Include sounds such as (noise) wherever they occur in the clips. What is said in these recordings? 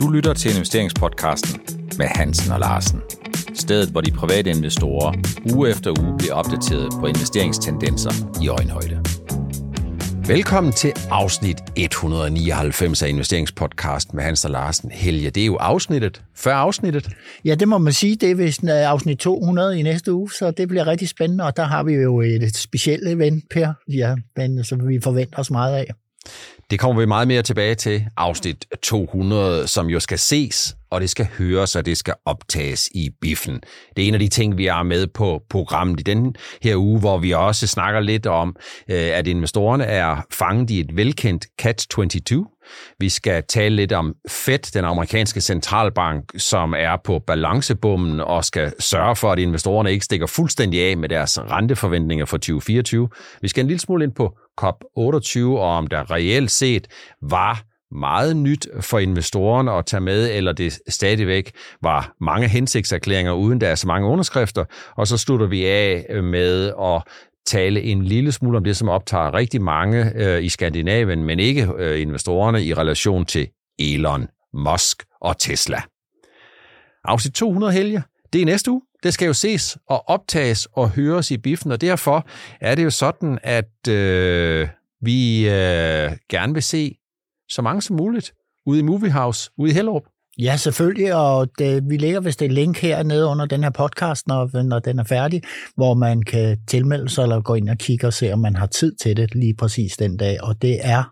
Du lytter til investeringspodcasten med Hansen og Larsen. Stedet, hvor de private investorer uge efter uge bliver opdateret på investeringstendenser i øjenhøjde. Velkommen til afsnit 199 af investeringspodcast med Hans og Larsen. Helge, det er jo afsnittet, før afsnittet. Ja, det må man sige. Det er vist øh, afsnit 200 i næste uge, så det bliver rigtig spændende, og der har vi jo et specielt event, Per, ja, men, som vi forventer os meget af. Det kommer vi meget mere tilbage til. Afsnit 200, som jo skal ses, og det skal høres, og det skal optages i biffen. Det er en af de ting, vi har med på programmet i den her uge, hvor vi også snakker lidt om, øh, at investorerne er fanget i et velkendt catch-22. Vi skal tale lidt om Fed, den amerikanske centralbank, som er på balancebommen og skal sørge for, at investorerne ikke stikker fuldstændig af med deres renteforventninger for 2024. Vi skal en lille smule ind på COP28, og om der reelt set var meget nyt for investorerne at tage med, eller det stadigvæk var mange hensigtserklæringer, uden der er så mange underskrifter. Og så slutter vi af med at tale en lille smule om det, som optager rigtig mange øh, i Skandinavien, men ikke øh, investorerne i relation til Elon Musk og Tesla. Afsnit 200 helge, det er næste uge. Det skal jo ses og optages og høres i biffen, og derfor er det jo sådan, at øh, vi øh, gerne vil se så mange som muligt ude i Movie House, ude i Hellerup. Ja, selvfølgelig, og det, vi lægger vist et link hernede under den her podcast, når, når den er færdig, hvor man kan tilmelde sig eller gå ind og kigge og se, om man har tid til det lige præcis den dag, og det er...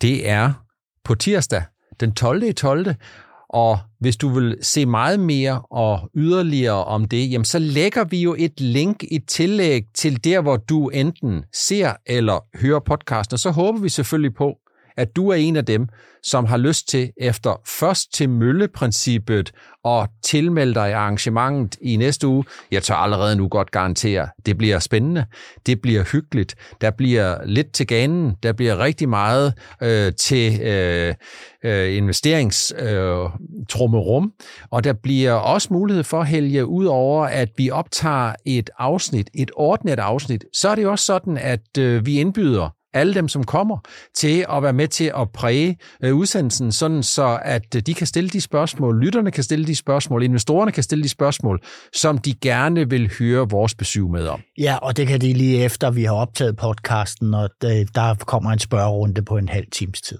Det er på tirsdag, den 12. i 12. Og hvis du vil se meget mere og yderligere om det, jamen så lægger vi jo et link i tillæg til der, hvor du enten ser eller hører podcasten, og så håber vi selvfølgelig på, at du er en af dem, som har lyst til efter først til mølleprincippet og tilmelde dig arrangementet i næste uge. Jeg tør allerede nu godt garantere, det bliver spændende, det bliver hyggeligt, der bliver lidt til ganen, der bliver rigtig meget øh, til øh, øh, investeringstrummerum, øh, og der bliver også mulighed for, Helge, ud over at vi optager et afsnit, et ordnet afsnit, så er det jo også sådan, at øh, vi indbyder alle dem, som kommer, til at være med til at præge øh, udsendelsen, sådan så at øh, de kan stille de spørgsmål, lytterne kan stille de spørgsmål, investorerne kan stille de spørgsmål, som de gerne vil høre vores besøg med om. Ja, og det kan de lige efter, vi har optaget podcasten, og der kommer en spørgerunde på en halv times tid.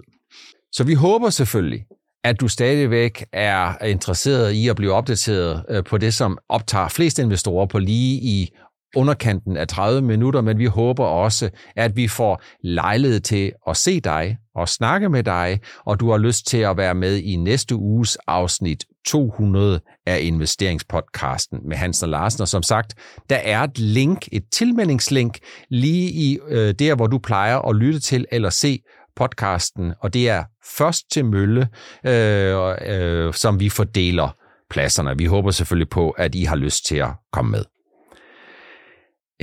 Så vi håber selvfølgelig, at du stadigvæk er interesseret i at blive opdateret øh, på det, som optager flest investorer på lige i underkanten af 30 minutter, men vi håber også, at vi får lejlighed til at se dig og snakke med dig, og du har lyst til at være med i næste uges afsnit 200 af investeringspodcasten med Hansen og Larsen. Og som sagt, der er et link, et tilmeldingslink, lige i øh, der, hvor du plejer at lytte til eller se podcasten, og det er først til mølle, øh, øh, som vi fordeler pladserne. Vi håber selvfølgelig på, at I har lyst til at komme med.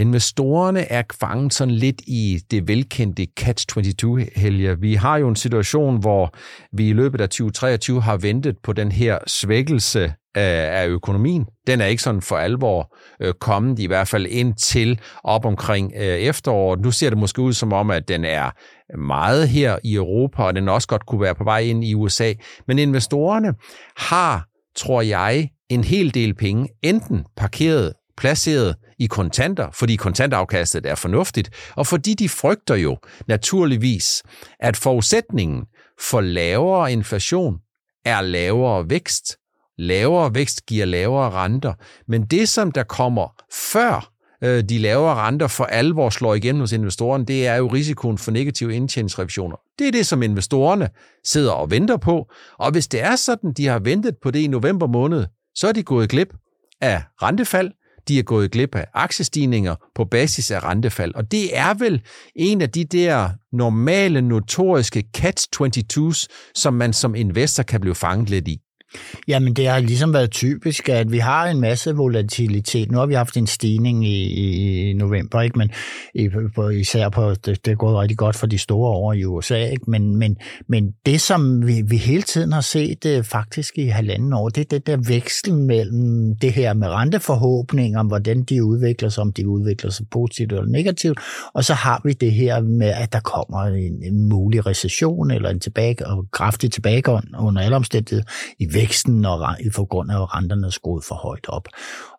Investorerne er fanget sådan lidt i det velkendte catch-22, Helge. Vi har jo en situation, hvor vi i løbet af 2023 har ventet på den her svækkelse af økonomien. Den er ikke sådan for alvor øh, kommet, i hvert fald ind til op omkring øh, efteråret. Nu ser det måske ud som om, at den er meget her i Europa, og den også godt kunne være på vej ind i USA. Men investorerne har, tror jeg, en hel del penge, enten parkeret, placeret i kontanter, fordi kontantafkastet er fornuftigt, og fordi de frygter jo naturligvis, at forudsætningen for lavere inflation er lavere vækst. Lavere vækst giver lavere renter, men det som der kommer før øh, de lavere renter for alvor slår igennem hos investorerne, det er jo risikoen for negative indtjeningsrevisioner. Det er det, som investorerne sidder og venter på, og hvis det er sådan, de har ventet på det i november måned, så er de gået glip af rentefald, de er gået glip af aktiestigninger på basis af rentefald. Og det er vel en af de der normale, notoriske catch-22's, som man som investor kan blive fanget lidt i. Jamen, det har ligesom været typisk, at vi har en masse volatilitet. Nu har vi haft en stigning i, i november, ikke? men i, på, især på, det, det er gået rigtig godt for de store over i USA. Ikke? Men, men, men det, som vi, vi hele tiden har set øh, faktisk i halvanden år, det er det der veksel mellem det her med renteforhåbninger, hvordan de udvikler sig, om de udvikler sig positivt eller negativt, og så har vi det her med, at der kommer en, en mulig recession eller en tilbage, og kraftig tilbagegang under alle omstændigheder i væksten, når, for grund af, at renterne er skruet for højt op.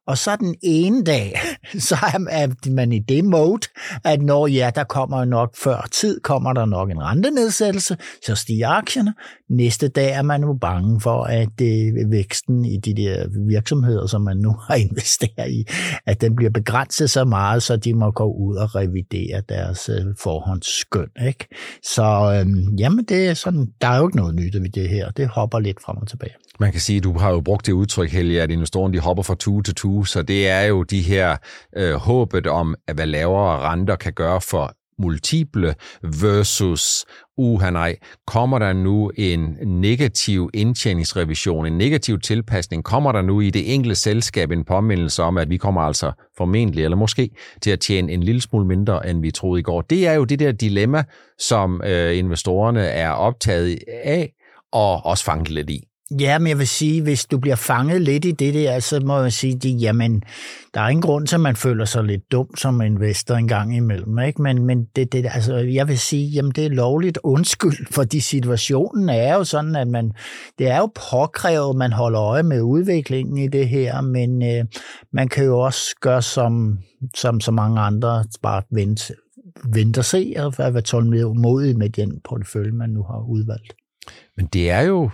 Og så den ene dag, (laughs) så er man i det mode, at når ja, der kommer nok før tid, kommer der nok en rentenedsættelse, så stiger aktierne. Næste dag er man jo bange for, at øh, væksten i de der virksomheder, som man nu (laughs) har investeret i, at den bliver begrænset så meget, så de må gå ud og revidere deres øh, forhåndsskøn. Ikke? Så øhm, jamen, det er sådan, der er jo ikke noget nyt ved det her. Det hopper lidt frem og tilbage. Man kan sige, at du har jo brugt det udtryk, Helge, at investorerne de hopper fra tue til tue, så det er jo de her øh, håbet om, at hvad lavere renter kan gøre for multiple versus, uha nej, kommer der nu en negativ indtjeningsrevision, en negativ tilpasning, kommer der nu i det enkelte selskab en påmindelse om, at vi kommer altså formentlig, eller måske, til at tjene en lille smule mindre, end vi troede i går. Det er jo det der dilemma, som øh, investorerne er optaget af, og også fanget lidt i. Ja, men jeg vil sige, hvis du bliver fanget lidt i det der, så må jeg sige, at jamen, der er ingen grund til, at man føler sig lidt dum som investor en gang imellem. Ikke? Men, men det, det, altså, jeg vil sige, jamen, det er lovligt undskyld, (laughs) fordi situationen er jo sådan, at man, det er jo påkrævet, at man holder øje med udviklingen i det her, men øh, man kan jo også gøre som, som så mange andre, bare vente, vente og se, og være tålmodig med den portefølje, man nu har udvalgt. Men det er jo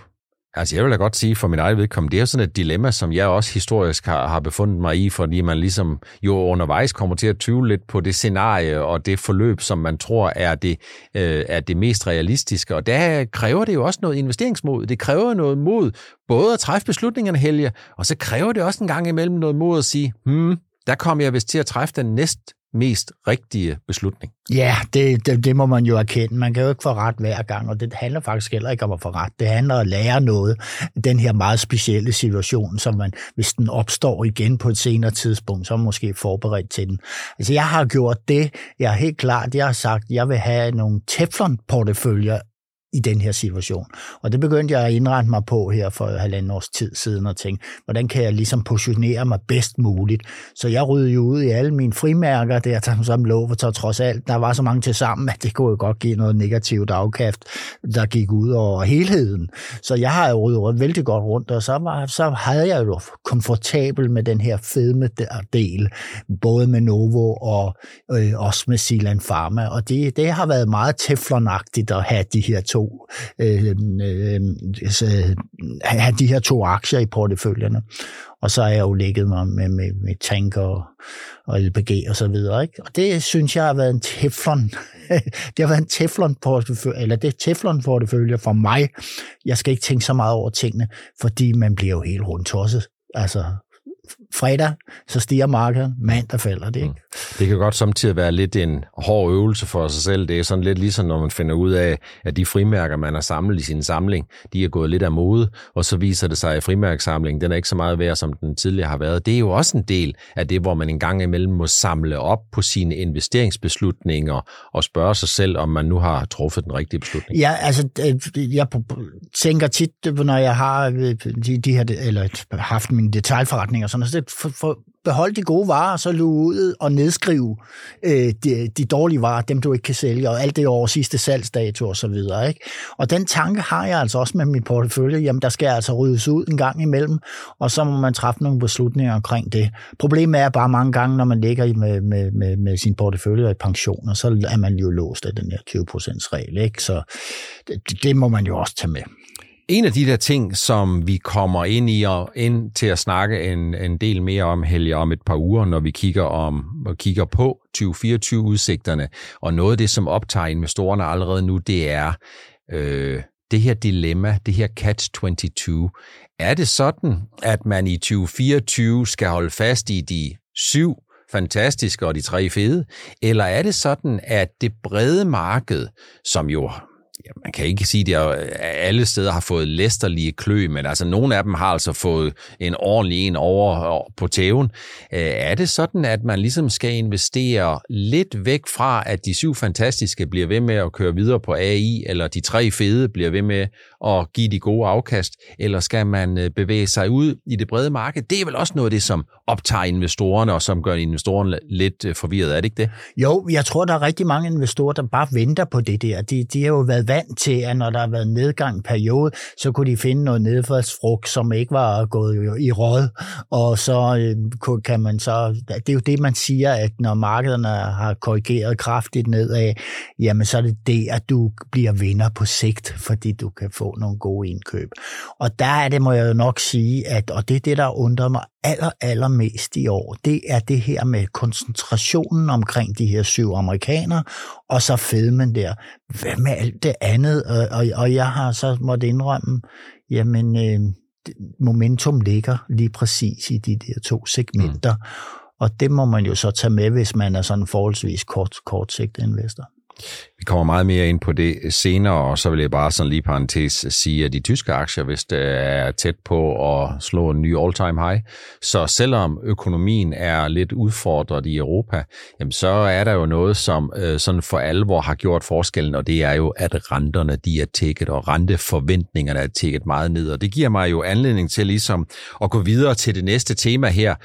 Altså jeg vil da godt sige for min egen vedkommende, det er jo sådan et dilemma, som jeg også historisk har, har befundet mig i, fordi man ligesom jo undervejs kommer til at tvivle lidt på det scenarie og det forløb, som man tror er det, øh, er det mest realistiske. Og der kræver det jo også noget investeringsmod. Det kræver noget mod både at træffe beslutningerne, Helge, og så kræver det også en gang imellem noget mod at sige, hmm, der kommer jeg vist til at træffe den næst mest rigtige beslutning. Ja, det, det, det må man jo erkende. Man kan jo ikke få ret hver gang, og det handler faktisk heller ikke om at få ret. Det handler om at lære noget. Den her meget specielle situation, som man, hvis den opstår igen på et senere tidspunkt, så er man måske forberedt til den. Altså, jeg har gjort det. Jeg er helt klart, jeg har sagt, jeg vil have nogle Teflon-porteføljer i den her situation. Og det begyndte jeg at indrette mig på her for halvanden års tid siden og tænke, hvordan kan jeg ligesom positionere mig bedst muligt? Så jeg ryddede jo ud i alle mine frimærker der, som lå, for trods alt, der var så mange til sammen, at det kunne jo godt give noget negativt afkast, der gik ud over helheden. Så jeg har jo ryddet vældig godt rundt, og så, var, så havde jeg jo komfortabel med den her fedme del, både med Novo og øh, også med Silan Pharma, og det, det har været meget teflonagtigt at have de her to to, øh, øh, øh, have de her to aktier i porteføljerne. Og så er jeg jo ligget mig med, med, med tanker og, og LPG og så videre. Ikke? Og det synes jeg har været en teflon. (laughs) det har været en teflon portefølje, eller det er teflon portefølje for mig. Jeg skal ikke tænke så meget over tingene, fordi man bliver jo helt rundt tosset. Altså, fredag, så stiger markedet, mandag falder det. Ikke? Mm. Det kan godt samtidig være lidt en hård øvelse for sig selv. Det er sådan lidt ligesom, når man finder ud af, at de frimærker, man har samlet i sin samling, de er gået lidt af mode, og så viser det sig, at frimærksamlingen den er ikke så meget værd, som den tidligere har været. Det er jo også en del af det, hvor man en gang imellem må samle op på sine investeringsbeslutninger og spørge sig selv, om man nu har truffet den rigtige beslutning. Ja, altså, jeg tænker tit, når jeg har øh, de, de her, eller haft mine detaljforretninger, sådan, så det for, for, beholde de gode varer, og så luge ud og nedskrive øh, de, de dårlige varer, dem du ikke kan sælge, og alt det over sidste salgsdato og så videre. Ikke? Og den tanke har jeg altså også med min portefølje, jamen der skal altså ryddes ud en gang imellem, og så må man træffe nogle beslutninger omkring det. Problemet er bare mange gange, når man ligger med, med, med, med sin portefølje i pension, og så er man jo låst af den her 20% regel, ikke? så det, det må man jo også tage med. En af de der ting, som vi kommer ind i og ind til at snakke en, en del mere om, Helge, om et par uger, når vi kigger, om, og kigger på 2024-udsigterne, og noget af det, som optager investorerne allerede nu, det er øh, det her dilemma, det her catch-22. Er det sådan, at man i 2024 skal holde fast i de syv fantastiske og de tre fede, eller er det sådan, at det brede marked, som jo ja, man kan ikke sige, at øh, alle steder har fået læsterlige klø, men altså nogle af dem har altså fået en ordentlig en over øh, på tæven. Øh, er det sådan, at man ligesom skal investere lidt væk fra, at de syv fantastiske bliver ved med at køre videre på AI, eller de tre fede bliver ved med at give de gode afkast, eller skal man bevæge sig ud i det brede marked? Det er vel også noget af det, som optager investorerne, og som gør investorerne lidt forvirret, er det ikke det? Jo, jeg tror, der er rigtig mange investorer, der bare venter på det der. De, de har jo været vant til, at når der har været nedgang periode, så kunne de finde noget nedfaldsfrugt, som ikke var gået i råd, og så øhm, kan man så, det er jo det, man siger, at når markederne har korrigeret kraftigt nedad, jamen så er det det, at du bliver vinder på sigt, fordi du kan få nogle gode indkøb. Og der er det, må jeg jo nok sige, at, og det er det, der undrer mig aller, allermest i år, det er det her med koncentrationen omkring de her syv amerikanere, og så fedmen der. Hvad med alt det andet? Og, og, og jeg har så måtte indrømme, jamen, øh, momentum ligger lige præcis i de der to segmenter. Mm. Og det må man jo så tage med, hvis man er sådan forholdsvis kort, kortsigtet investor. Vi kommer meget mere ind på det senere, og så vil jeg bare sådan lige parentes sige, at de tyske aktier, vist er tæt på at slå en ny all-time high, så selvom økonomien er lidt udfordret i Europa, jamen så er der jo noget, som øh, sådan for alvor har gjort forskellen, og det er jo, at renterne de er tækket, og renteforventningerne er tækket meget ned, og det giver mig jo anledning til ligesom at gå videre til det næste tema her,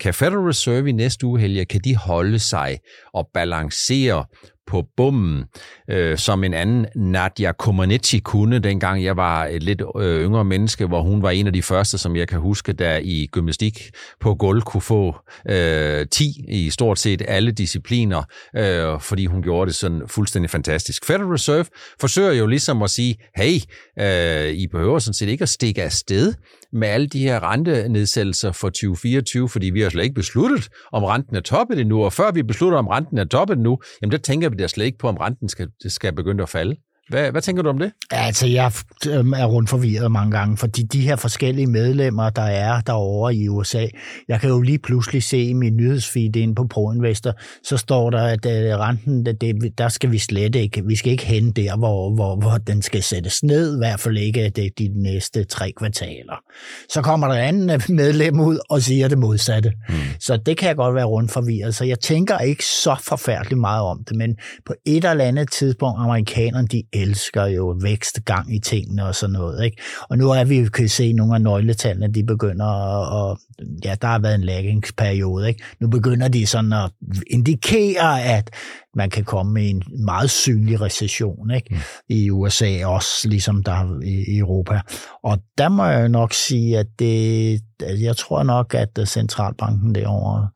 kan Federal Reserve i næste uge, Helge, kan de holde sig og balancere på bommen, øh, som en anden Nadia Comaneci kunne, dengang jeg var et lidt øh, yngre menneske, hvor hun var en af de første, som jeg kan huske, der i gymnastik på gulv kunne få øh, 10 i stort set alle discipliner, øh, fordi hun gjorde det sådan fuldstændig fantastisk. Federal Reserve forsøger jo ligesom at sige, hey, øh, I behøver sådan set ikke at stikke afsted med alle de her rentenedsættelser for 2024, fordi vi har slet ikke besluttet, om renten er toppet endnu, og før vi beslutter, om renten er toppet nu, jamen der tænker vi da slet ikke på, om renten skal, skal begynde at falde. Hvad, hvad tænker du om det? Altså, jeg øhm, er rundt forvirret mange gange, fordi de her forskellige medlemmer, der er derovre i USA, jeg kan jo lige pludselig se i min nyhedsfeed inde på ProInvestor, så står der, at øh, renten, det, der skal vi slet ikke, vi skal ikke hen der, hvor, hvor, hvor den skal sættes ned, i hvert fald ikke det, de næste tre kvartaler. Så kommer der anden øh, medlem ud og siger det modsatte. Mm. Så det kan jeg godt være rundt forvirret. Så jeg tænker ikke så forfærdeligt meget om det, men på et eller andet tidspunkt, amerikanerne, de elsker jo vækst, gang i tingene og sådan noget. Ikke? Og nu er vi jo kan se nogle af nøgletallene, de begynder at, at ja, der har været en laggingsperiode. Ikke? Nu begynder de sådan at indikere, at man kan komme med en meget synlig recession ikke? Mm. i USA, også ligesom der i Europa. Og der må jeg nok sige, at det, jeg tror nok, at centralbanken derovre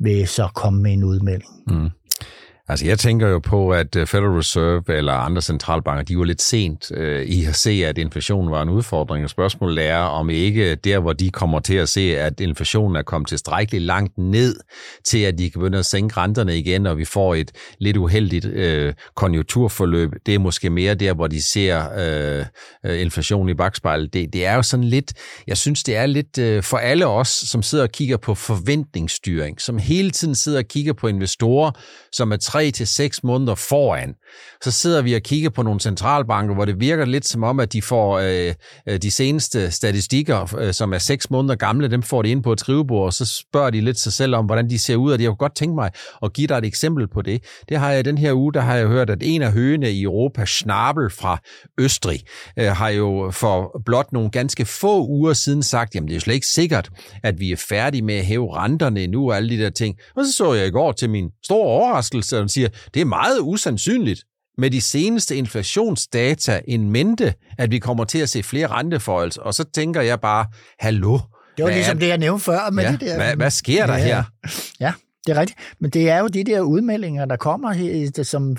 vil så komme med en udmelding. Mm. Altså jeg tænker jo på, at øh, Federal Reserve eller andre centralbanker, de var lidt sent øh, i at se, at inflationen var en udfordring. Og spørgsmålet er, om ikke der, hvor de kommer til at se, at inflationen er kommet tilstrækkeligt langt ned, til at de kan begynde at sænke renterne igen, og vi får et lidt uheldigt øh, konjunkturforløb. Det er måske mere der, hvor de ser øh, øh inflationen inflation i bagspejlet. Det, det er jo sådan lidt, jeg synes, det er lidt øh, for alle os, som sidder og kigger på forventningsstyring, som hele tiden sidder og kigger på investorer, som er tre til seks måneder foran. Så sidder vi og kigger på nogle centralbanker, hvor det virker lidt som om, at de får øh, øh, de seneste statistikker, øh, som er seks måneder gamle, dem får de ind på et skrivebord, og så spørger de lidt sig selv om, hvordan de ser ud, og jeg kunne godt tænke mig at give dig et eksempel på det. Det har jeg den her uge, der har jeg hørt, at en af høgene i Europa, Schnabel fra Østrig, øh, har jo for blot nogle ganske få uger siden sagt, jamen det er slet ikke sikkert, at vi er færdige med at hæve renterne endnu og alle de der ting. Og så så jeg i går til min store overraskelse, og siger, det er meget usandsynligt, med de seneste inflationsdata en mente, at vi kommer til at se flere renteforholds. Og så tænker jeg bare, hallo? Det var ligesom det, jeg nævnte før. Med ja, det der. Hvad, hvad sker der ja, her? Ja, det er rigtigt. Men det er jo de der udmeldinger, der kommer, som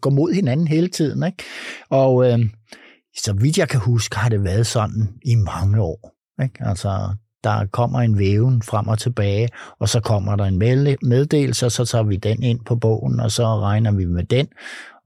går mod hinanden hele tiden. Ikke? Og øh, så vidt jeg kan huske, har det været sådan i mange år. Ikke? Altså, der kommer en væven frem og tilbage, og så kommer der en meddelelse, og så tager vi den ind på bogen, og så regner vi med den,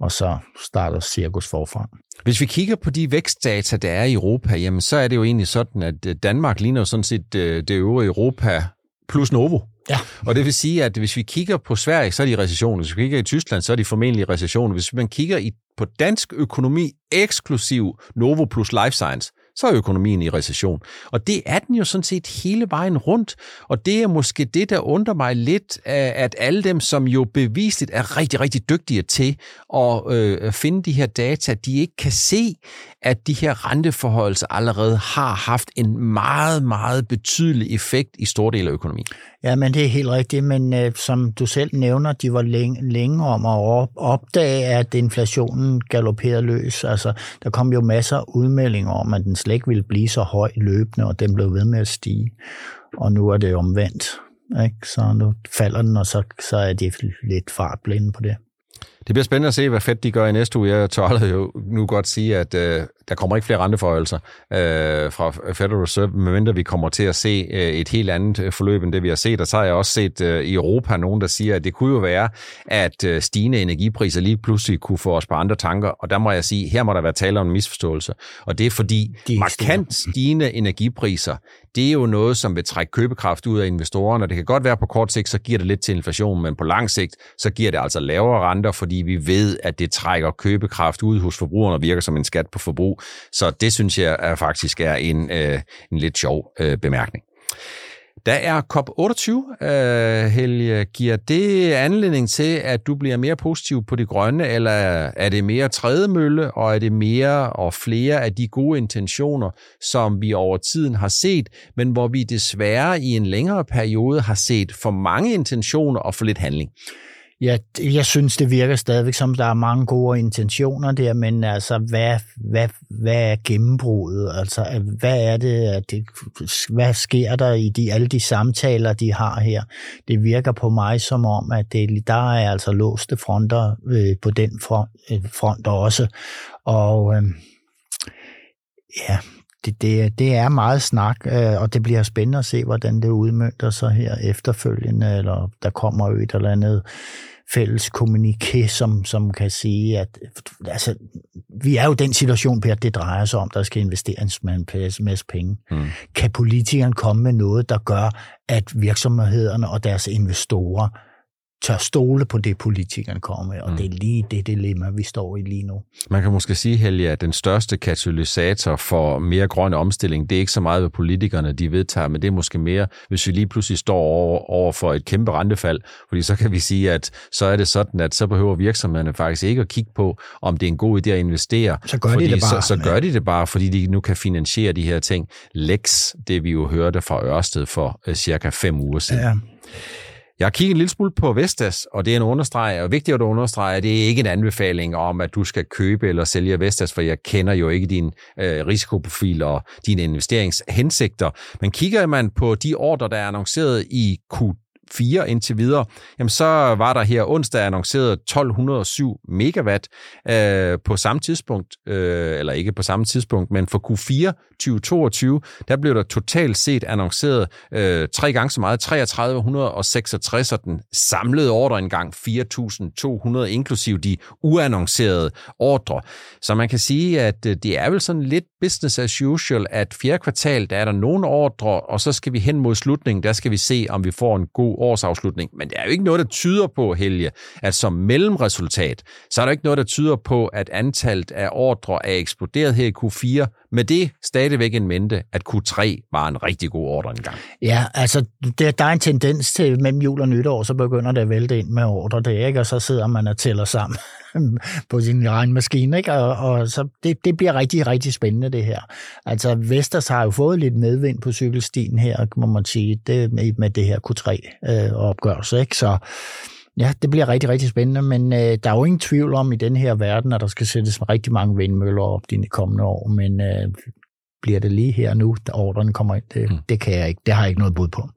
og så starter cirkus forfra. Hvis vi kigger på de vækstdata, der er i Europa, jamen så er det jo egentlig sådan, at øh, Danmark ligner sådan set øh, det øvrige Europa plus Novo. Ja. Og det vil sige, at hvis vi kigger på Sverige, så er de i recession. Hvis vi kigger i Tyskland, så er de formentlig i recession. Hvis man kigger i, på dansk økonomi eksklusiv Novo plus Life Science, så er økonomien i recession. Og det er den jo sådan set hele vejen rundt, og det er måske det, der undrer mig lidt, at alle dem, som jo bevisligt er rigtig, rigtig dygtige til at øh, finde de her data, de ikke kan se, at de her renteforholdelser allerede har haft en meget, meget betydelig effekt i store dele af økonomien. Ja, men det er helt rigtigt, men øh, som du selv nævner, de var længe, længe om at opdage, at inflationen galopperede løs. Altså, der kom jo masser af udmeldinger om, at den slet ikke ville blive så høj løbende, og den blev ved med at stige. Og nu er det omvendt. Ikke? Så nu falder den, og så, så er det lidt fartblinde på det. Det bliver spændende at se, hvad Fed de gør i næste uge. Jeg tør jo nu godt sige, at øh, der kommer ikke flere renteforholdelser øh, fra Federal Reserve, medmindre vi kommer til at se øh, et helt andet øh, forløb, end det vi har set. Og så har jeg også set øh, i Europa nogen, der siger, at det kunne jo være, at øh, stigende energipriser lige pludselig kunne få os på andre tanker. Og der må jeg sige, her må der være tale om en misforståelse. Og det er fordi De markant stigende energipriser, det er jo noget, som vil trække købekraft ud af investorerne. Det kan godt være på kort sigt, så giver det lidt til inflation, men på lang sigt, så giver det altså lavere renter, fordi vi ved, at det trækker købekraft ud hos forbrugerne og virker som en skat på forbrug. Så det synes jeg er faktisk er en, øh, en lidt sjov øh, bemærkning. Der er COP28, øh, Helge. Giver det anledning til, at du bliver mere positiv på det grønne, eller er det mere trædemølle, og er det mere og flere af de gode intentioner, som vi over tiden har set, men hvor vi desværre i en længere periode har set for mange intentioner og for lidt handling? Ja, jeg synes, det virker stadigvæk som, der er mange gode intentioner der, men altså, hvad, hvad, hvad er gennembruddet? Altså, hvad er det, det, hvad sker der i de, alle de samtaler, de har her? Det virker på mig som om, at det, der er altså låste fronter øh, på den front, øh, front også. Og øh, ja, det, det, det er meget snak, øh, og det bliver spændende at se, hvordan det udmønter sig her efterfølgende, eller der kommer jo et eller andet fælles kommuniké, som, som kan sige, at altså, vi er jo den situation, Per, det drejer sig om, der skal investeres med en masse penge. Mm. Kan politikeren komme med noget, der gør, at virksomhederne og deres investorer tør stole på det, politikerne kommer med, og mm. det er lige det dilemma, vi står i lige nu. Man kan måske sige, Helge, at den største katalysator for mere grøn omstilling, det er ikke så meget, hvad politikerne de vedtager, men det er måske mere, hvis vi lige pludselig står over, over for et kæmpe rentefald, fordi så kan vi sige, at så er det sådan, at så behøver virksomhederne faktisk ikke at kigge på, om det er en god idé at investere. Så gør fordi de det bare. Så, så gør de det bare, fordi de nu kan finansiere de her ting. Lex, det vi jo hørte fra Ørsted for uh, cirka fem uger siden. Ja. Jeg har kigget en lille smule på Vestas, og det er en understreg, og vigtigt at understrege, det er ikke en anbefaling om, at du skal købe eller sælge Vestas, for jeg kender jo ikke din øh, risikoprofil og dine investeringshensigter. Men kigger man på de ordre, der er annonceret i Q2, fire indtil videre, jamen så var der her onsdag annonceret 1207 megawatt øh, på samme tidspunkt, øh, eller ikke på samme tidspunkt, men for Q4 2022, der blev der totalt set annonceret øh, tre gange så meget, 3366, og den samlede ordre ordreindgang 4200, inklusiv de uannoncerede ordre. Så man kan sige, at øh, det er vel sådan lidt business as usual, at fjerde kvartal, der er der nogle ordre, og så skal vi hen mod slutningen, der skal vi se, om vi får en god årsafslutning. Men der er jo ikke noget, der tyder på, Helge, at som mellemresultat, så er der ikke noget, der tyder på, at antallet af ordre er eksploderet her i Q4. Med det stadigvæk en mente, at Q3 var en rigtig god ordre engang. Ja, altså der, der er en tendens til, mellem jul og nytår, så begynder det at vælte ind med ordre det, ikke? og så sidder man og tæller sammen (laughs) på sin regnmaskine, ikke? Og, og så det, det bliver rigtig, rigtig spændende det her. Altså Vestas har jo fået lidt medvind på cykelstien her, må man sige, det med, med det her Q3-opgørelse, øh, ikke? Så Ja, det bliver rigtig, rigtig spændende, men øh, der er jo ingen tvivl om i den her verden, at der skal sættes rigtig mange vindmøller op de kommende år, men øh, bliver det lige her nu, da ordren kommer ind, det, mm. det kan jeg ikke. Det har jeg ikke noget bud på.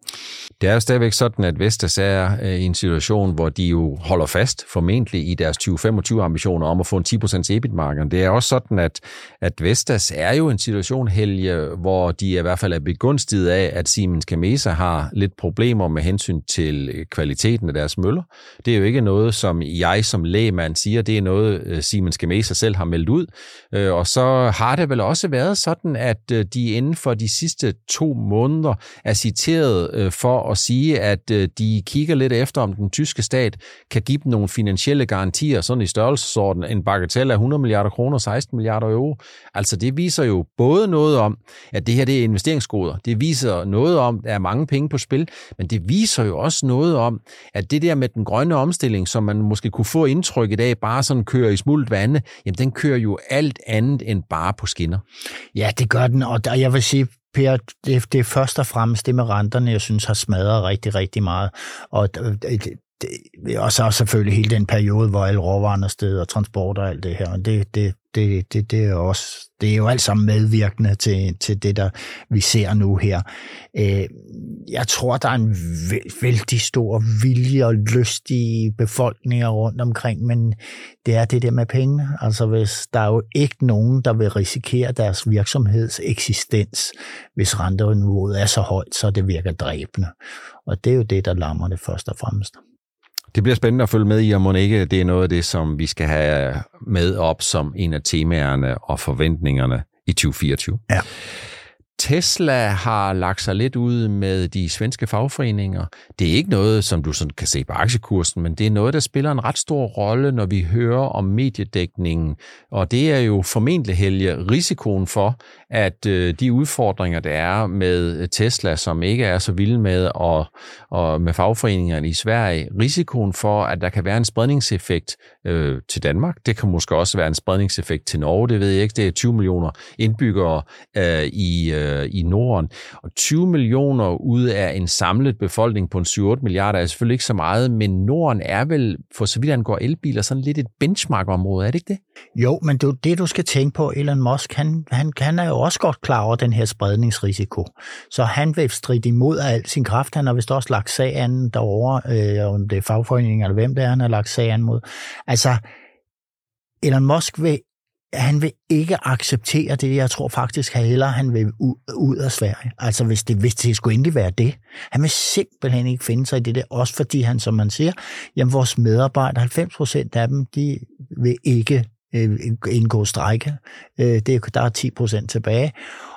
Det er jo stadigvæk sådan, at Vestas er øh, i en situation, hvor de jo holder fast formentlig i deres 2025-ambitioner om at få en 10% EBIT-marked. Det er også sådan, at, at Vestas er jo en situation, Helge, hvor de i hvert fald er begunstiget af, at Siemens Gamesa har lidt problemer med hensyn til kvaliteten af deres møller. Det er jo ikke noget, som jeg som lægmand siger, det er noget, øh, Siemens Gamesa selv har meldt ud. Øh, og så har det vel også været sådan, at at øh, de inden for de sidste to måneder er citeret øh, for at sige, at øh, de kigger lidt efter, om den tyske stat kan give dem nogle finansielle garantier, sådan i størrelsesorden, en bagatell af 100 milliarder kroner, 16 milliarder euro. Altså det viser jo både noget om, at det her det er investeringsgoder. Det viser noget om, at der er mange penge på spil, men det viser jo også noget om, at det der med den grønne omstilling, som man måske kunne få indtryk i dag, bare sådan kører i smult vande, jamen den kører jo alt andet end bare på skinner. Ja, det gør den, og jeg vil sige, Per, det, det er først og fremmest det med renterne, jeg synes har smadret rigtig, rigtig meget. Og øh, det, og så selvfølgelig hele den periode, hvor alle råvarerne sted og transport og alt det her. Men det, det, det, det, det, er også, det er jo alt sammen medvirkende til, til det, der vi ser nu her. Øh, jeg tror, der er en vældig stor vilje og lyst i befolkninger rundt omkring, men det er det der med penge. Altså hvis der er jo ikke nogen, der vil risikere deres virksomheds eksistens, hvis renteniveauet er så højt, så det virker dræbende. Og det er jo det, der lammer det først og fremmest. Det bliver spændende at følge med i, om ikke det er noget af det, som vi skal have med op som en af temaerne og forventningerne i 2024. Ja. Tesla har lagt sig lidt ud med de svenske fagforeninger. Det er ikke noget, som du sådan kan se på aktiekursen, men det er noget, der spiller en ret stor rolle, når vi hører om mediedækningen. Og det er jo formentlig helge risikoen for, at øh, de udfordringer, der er med øh, Tesla, som ikke er så vilde med, og, og med fagforeningerne i Sverige, risikoen for, at der kan være en spredningseffekt øh, til Danmark. Det kan måske også være en spredningseffekt til Norge, det ved jeg ikke. Det er 20 millioner indbyggere øh, i øh, i Norden. Og 20 millioner ud af en samlet befolkning på en 7-8 milliarder er selvfølgelig ikke så meget, men Norden er vel, for så vidt angår elbiler, sådan lidt et benchmark-område, er det ikke det? Jo, men det, det du skal tænke på, Elon Musk, han, han, han er jo også godt klar over den her spredningsrisiko. Så han vil stride imod af al sin kraft. Han har vist også lagt sag an derovre, øh, om det er fagforeningen eller hvem det er, han har lagt sag an mod. Altså, Elon Musk vil han vil ikke acceptere det. Jeg tror faktisk, at heller han vil ud af Sverige. Altså hvis det, hvis det skulle endelig være det. Han vil simpelthen ikke finde sig i det der. Også fordi han, som man siger, jamen vores medarbejdere, 90 procent af dem, de vil ikke øh, indgå strække. Øh, det, der er 10 procent tilbage.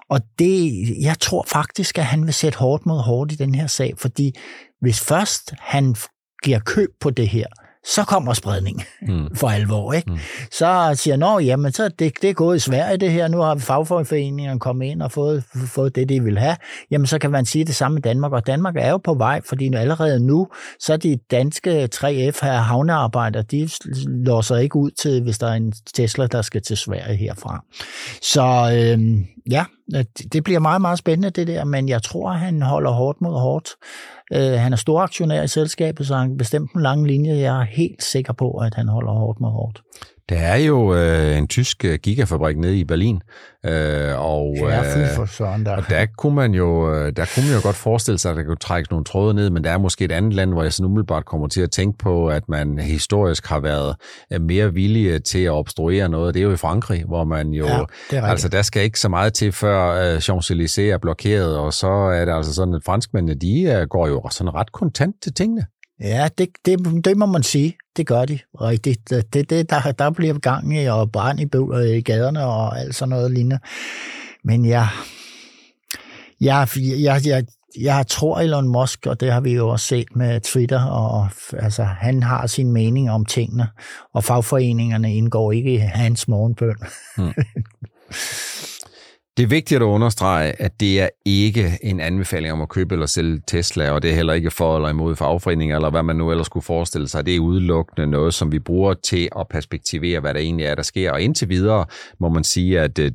Og det, jeg tror faktisk, at han vil sætte hårdt mod hårdt i den her sag, fordi hvis først han giver køb på det her, så kommer spredning mm. (laughs) for alvor. Ikke? Mm. Så siger nå, jamen, så det, det er gået i Sverige det her, nu har fagforeningerne kommet ind og fået, fået det, de vil have. Jamen, så kan man sige det samme i Danmark, og Danmark er jo på vej, fordi allerede nu, så de danske 3F her havnearbejdere, de låser ikke ud til, hvis der er en Tesla, der skal til Sverige herfra. Så øhm, ja, det bliver meget, meget spændende det der, men jeg tror, han holder hårdt mod hårdt. Øh, han er stor aktionær i selskabet, så han bestemt en lang linje. Jeg er helt sikker på, at han holder hårdt mod hårdt. Der er jo øh, en tysk øh, gigafabrik nede i Berlin, øh, og, ja, øh, for sådan der. og der kunne man jo øh, der kunne man jo godt forestille sig, at der kunne trækkes nogle tråde ned, men der er måske et andet land, hvor jeg sådan umiddelbart kommer til at tænke på, at man historisk har været øh, mere villige til at obstruere noget. Det er jo i Frankrig, hvor man jo... Ja, altså, der skal ikke så meget til, før øh, Champs-Élysées er blokeret, og så er det altså sådan, at franskmændene, de øh, går jo sådan ret kontant til tingene. Ja, det, det, det må man sige. Det gør de rigtigt. Det, det, der, der bliver gang i og brand i, i gaderne og alt sådan noget lignende. Men ja, jeg, jeg, jeg, jeg tror Elon Musk, og det har vi jo også set med Twitter, og altså, han har sin mening om tingene, og fagforeningerne indgår ikke i hans morgenbøn. Hmm. (laughs) Det er vigtigt at understrege, at det er ikke en anbefaling om at købe eller sælge Tesla, og det er heller ikke for eller imod fagforeninger, eller hvad man nu ellers skulle forestille sig. Det er udelukkende noget, som vi bruger til at perspektivere, hvad der egentlig er, der sker. Og indtil videre må man sige, at øh,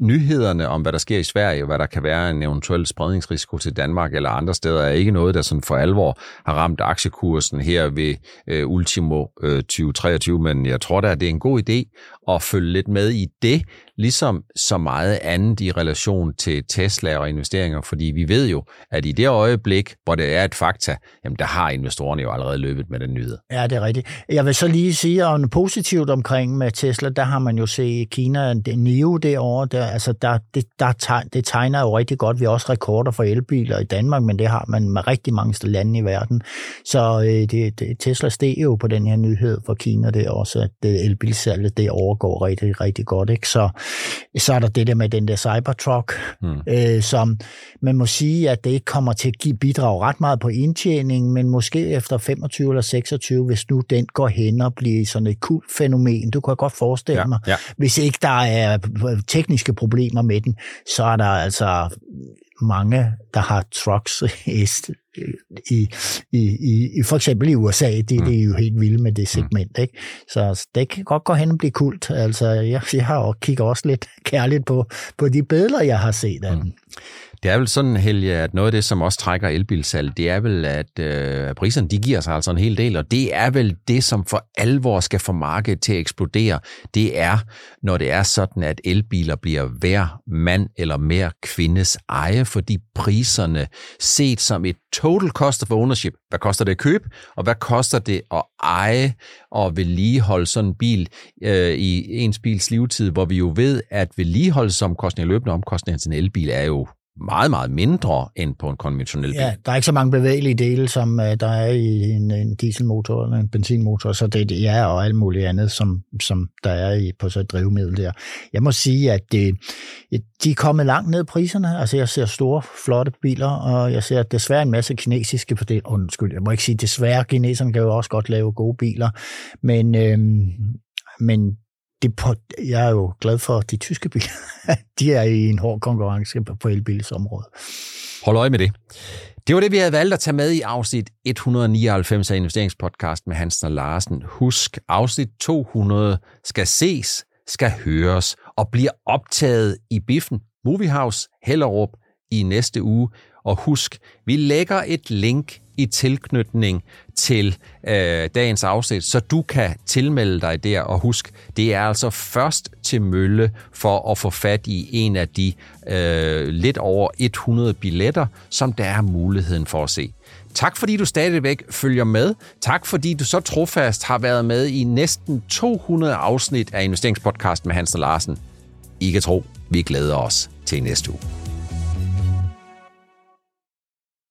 nyhederne om, hvad der sker i Sverige, hvad der kan være en eventuel spredningsrisiko til Danmark eller andre steder, er ikke noget, der sådan for alvor har ramt aktiekursen her ved øh, ultimo øh, 2023, men jeg tror da, at det er en god idé at følge lidt med i det, ligesom så meget andet i relation til Tesla og investeringer, fordi vi ved jo, at i det øjeblik, hvor det er et fakta, jamen der har investorerne jo allerede løbet med den nyhed. Ja, det er rigtigt. Jeg vil så lige sige, at positivt omkring med Tesla, der har man jo set Kina, NIO derovre, der, altså der, det, der tegner, det tegner jo rigtig godt. Vi har også rekorder for elbiler i Danmark, men det har man med rigtig mange lande i verden. Så øh, det, det, Tesla steg jo på den her nyhed for Kina, det er også, at det, elbilsalget det overgår rigtig, rigtig godt. Ikke? Så, så er der det der med den der Cybertruck, mm. øh, som man må sige, at det ikke kommer til at give bidrag ret meget på indtjening, men måske efter 25 eller 26, hvis nu den går hen og bliver sådan et kult fænomen. Du kan godt forestille ja, mig, ja. hvis ikke der er tekniske problemer med den, så er der altså mange, der har trucks i, i, i, i for eksempel i USA. Det, mm. det er jo helt vildt med det mm. segment. Ikke? Så det kan godt gå hen og blive kult. Altså, jeg, jeg har også, kigger også lidt kærligt på, på de billeder, jeg har set af mm. den. Det er vel sådan, Helge, at noget af det, som også trækker elbilsalget, det er vel, at øh, priserne de giver sig altså en hel del, og det er vel det, som for alvor skal få markedet til at eksplodere. Det er, når det er sådan, at elbiler bliver hver mand eller mere kvindes eje, fordi priserne set som et total cost of ownership, hvad koster det at købe, og hvad koster det at eje og vedligeholde sådan en bil øh, i ens bils levetid, hvor vi jo ved, at vedligeholdelsesomkostninger, løbende omkostninger til en elbil er jo meget, meget mindre end på en konventionel bil. Ja, der er ikke så mange bevægelige dele, som uh, der er i en, en dieselmotor eller en benzinmotor, så det, det er og alt muligt andet, som, som der er i, på så et drivmiddel der. Jeg må sige, at det, de er kommet langt ned priserne. Altså, jeg ser store, flotte biler, og jeg ser desværre en masse kinesiske på det. Undskyld, jeg må ikke sige desværre, kineserne kan jo også godt lave gode biler, men, øhm, men det på, jeg er jo glad for de tyske biler. (laughs) de er i en hård konkurrence på elbilsområdet. Hold øje med det. Det var det, vi havde valgt at tage med i afsnit 199 af Investeringspodcast med Hansen og Larsen. Husk, afsnit 200 skal ses, skal høres og bliver optaget i Biffen Moviehouse Hellerup i næste uge. Og husk, vi lægger et link i tilknytning til øh, dagens afsnit, så du kan tilmelde dig der. Og husk, det er altså først til mølle for at få fat i en af de øh, lidt over 100 billetter, som der er muligheden for at se. Tak fordi du stadigvæk følger med. Tak fordi du så trofast har været med i næsten 200 afsnit af investeringspodcasten med Hans og Larsen. I kan tro, vi glæder os til næste uge.